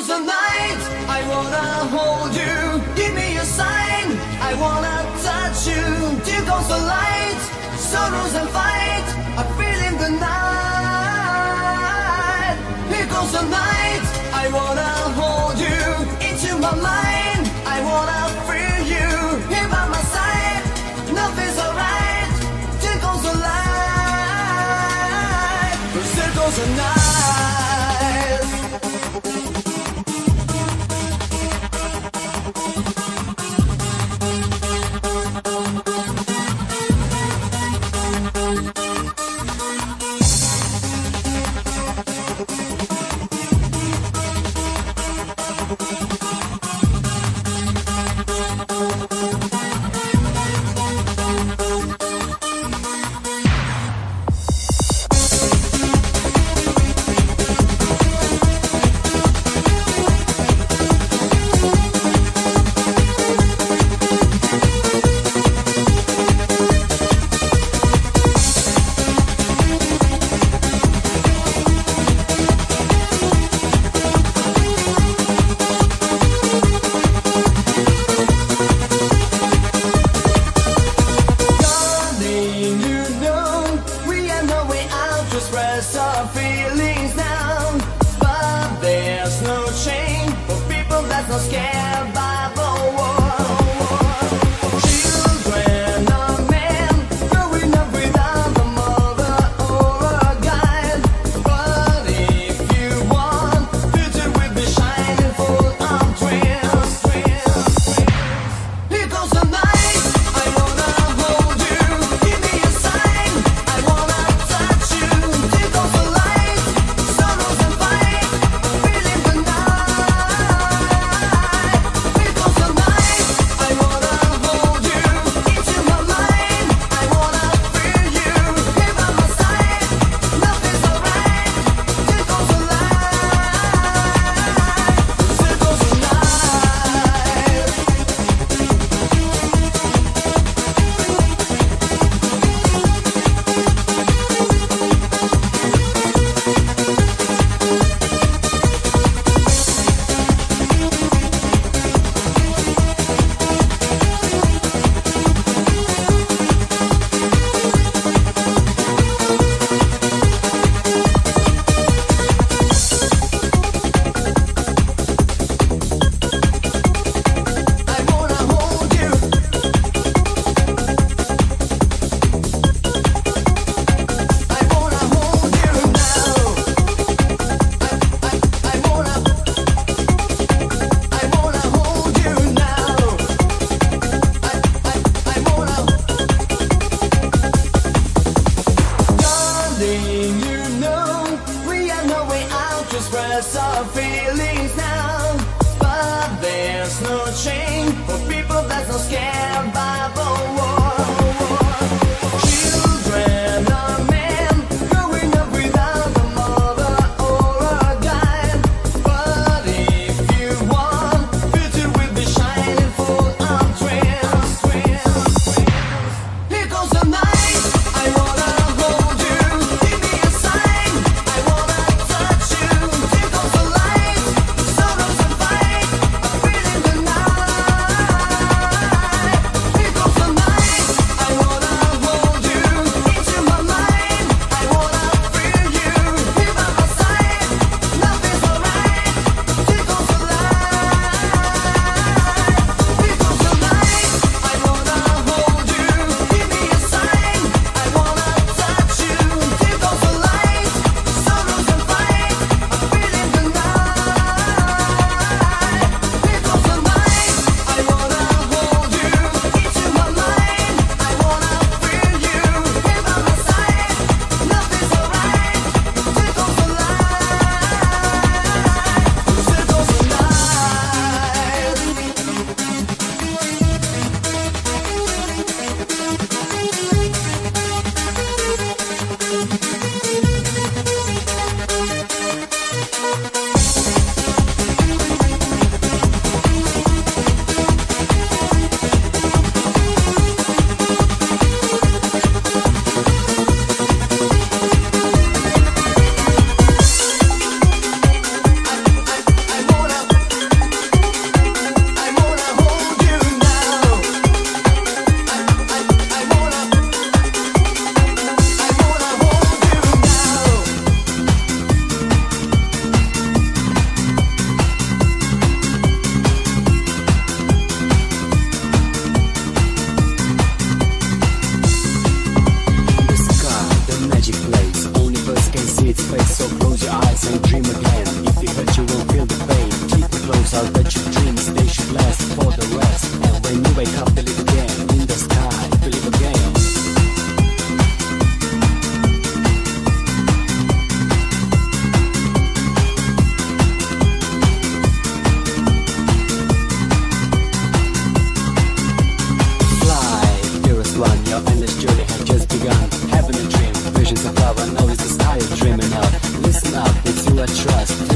of the night. I wanna hold you, give me a sign. I wanna touch you, till goes the light. Sorrows and fight, I feel in the night. Here goes the night. I wanna hold you into my mind. I wanna feel you here by my side. Nothing's alright, till goes the light. Cause there goes the night. your trust.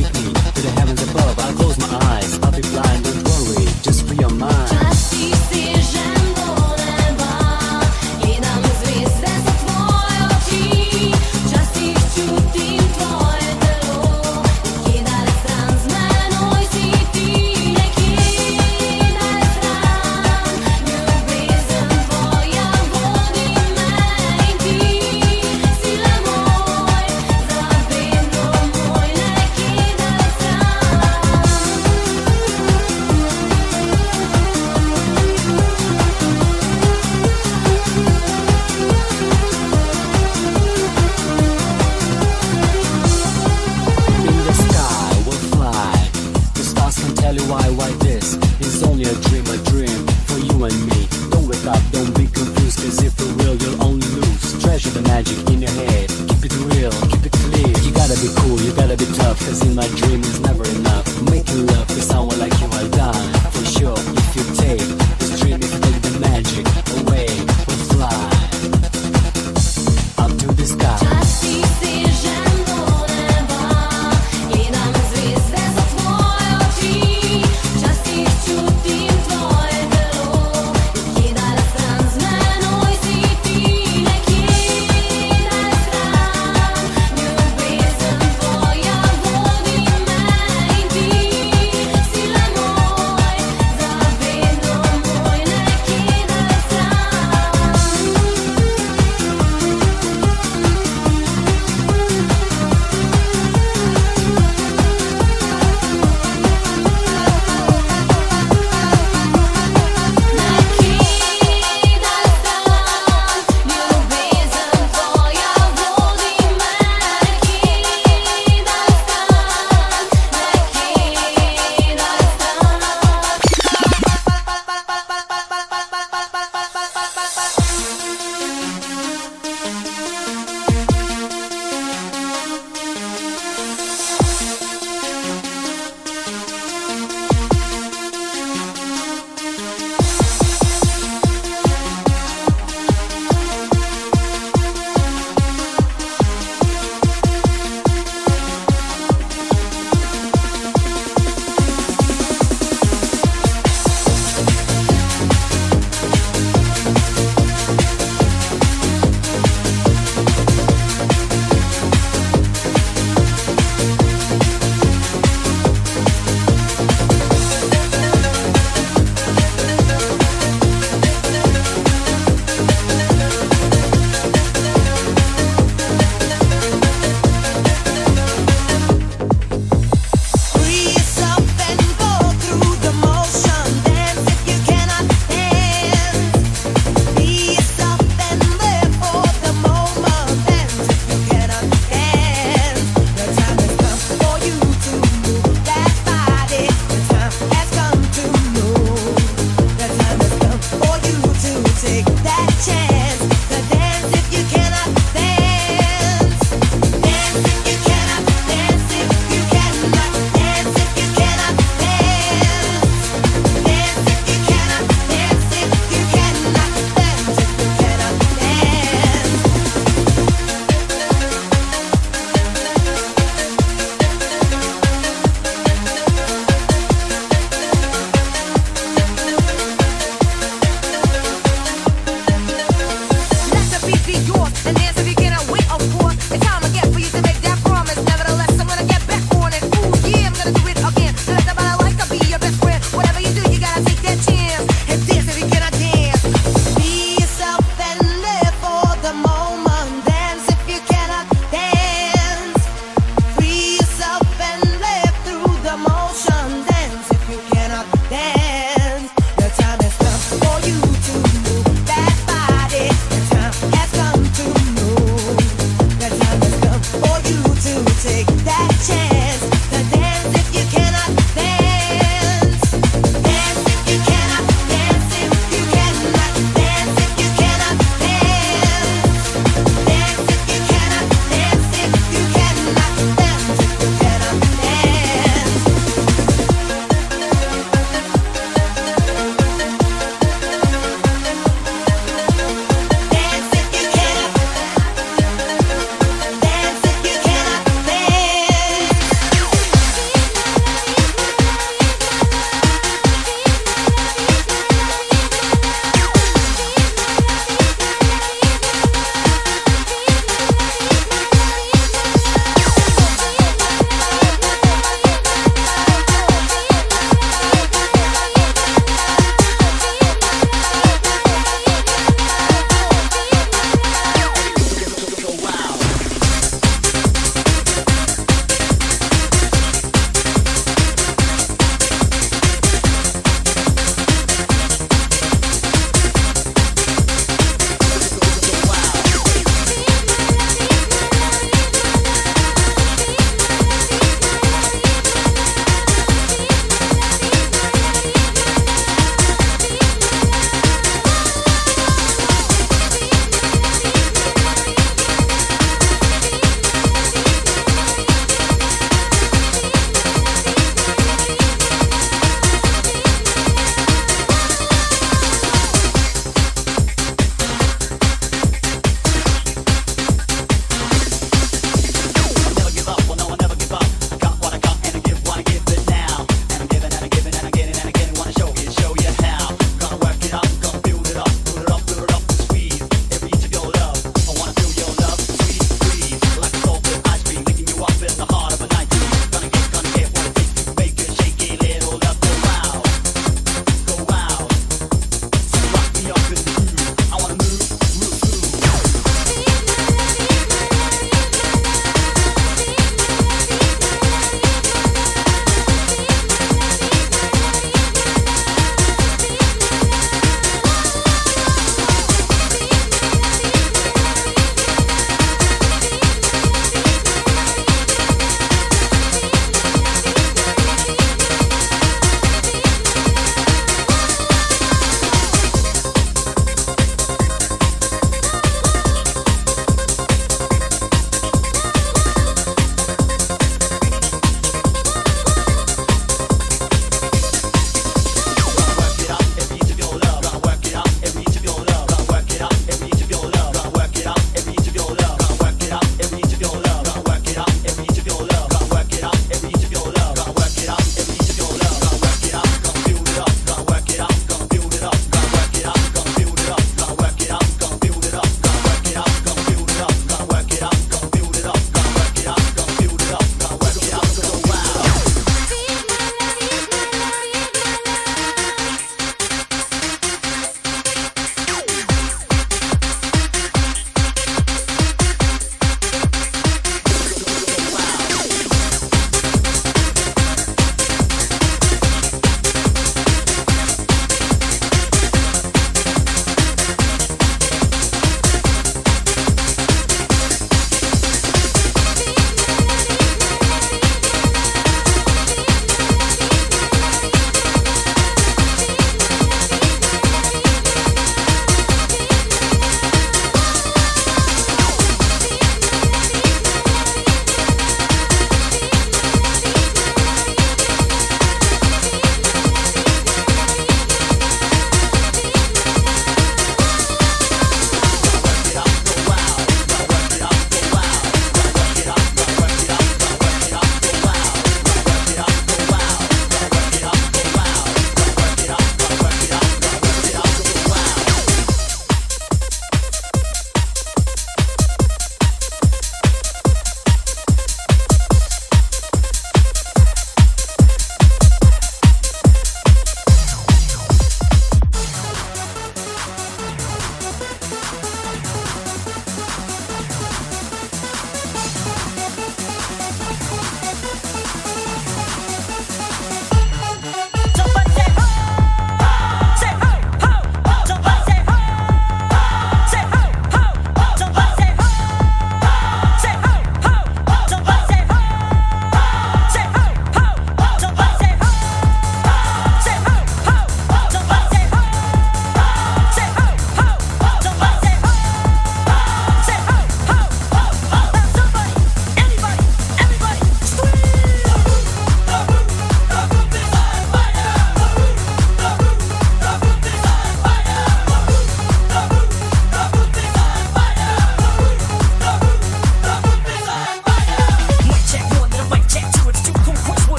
like this It's only a dream, a dream for you and me. Don't wake up, don't be confused, cause if you will, you'll only lose. Treasure the magic in your head, keep it real, keep it clear. You gotta be cool, you gotta be tough, cause in my dream it's never enough. Making love with someone like you, I'll die for sure. If you take this dream, if you take the magic.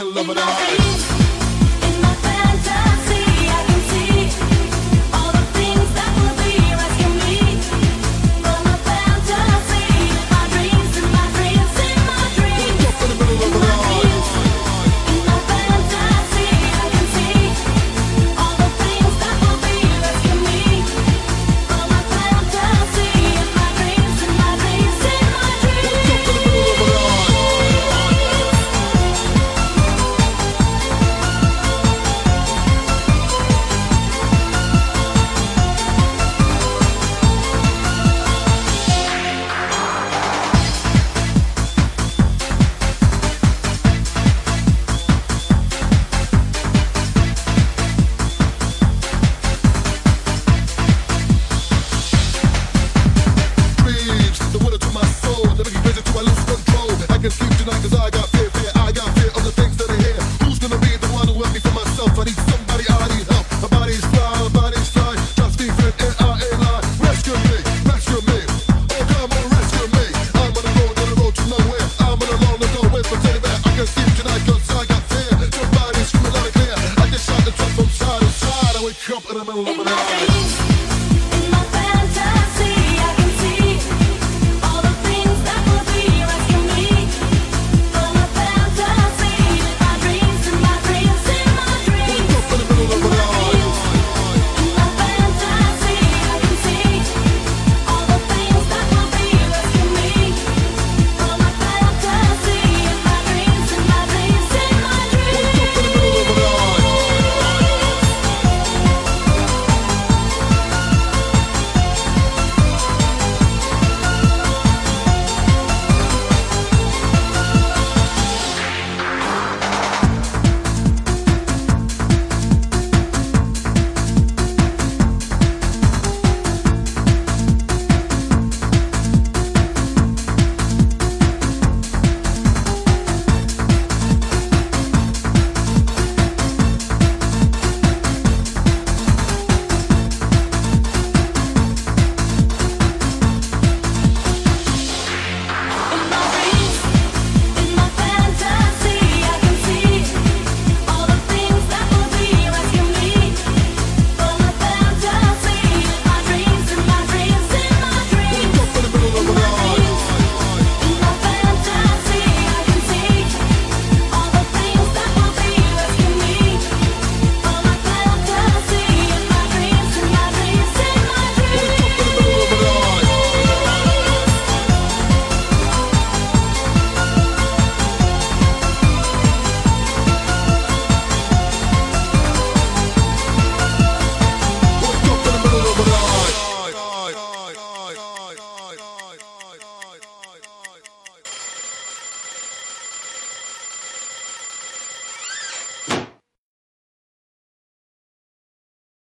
Can sleep tonight cause I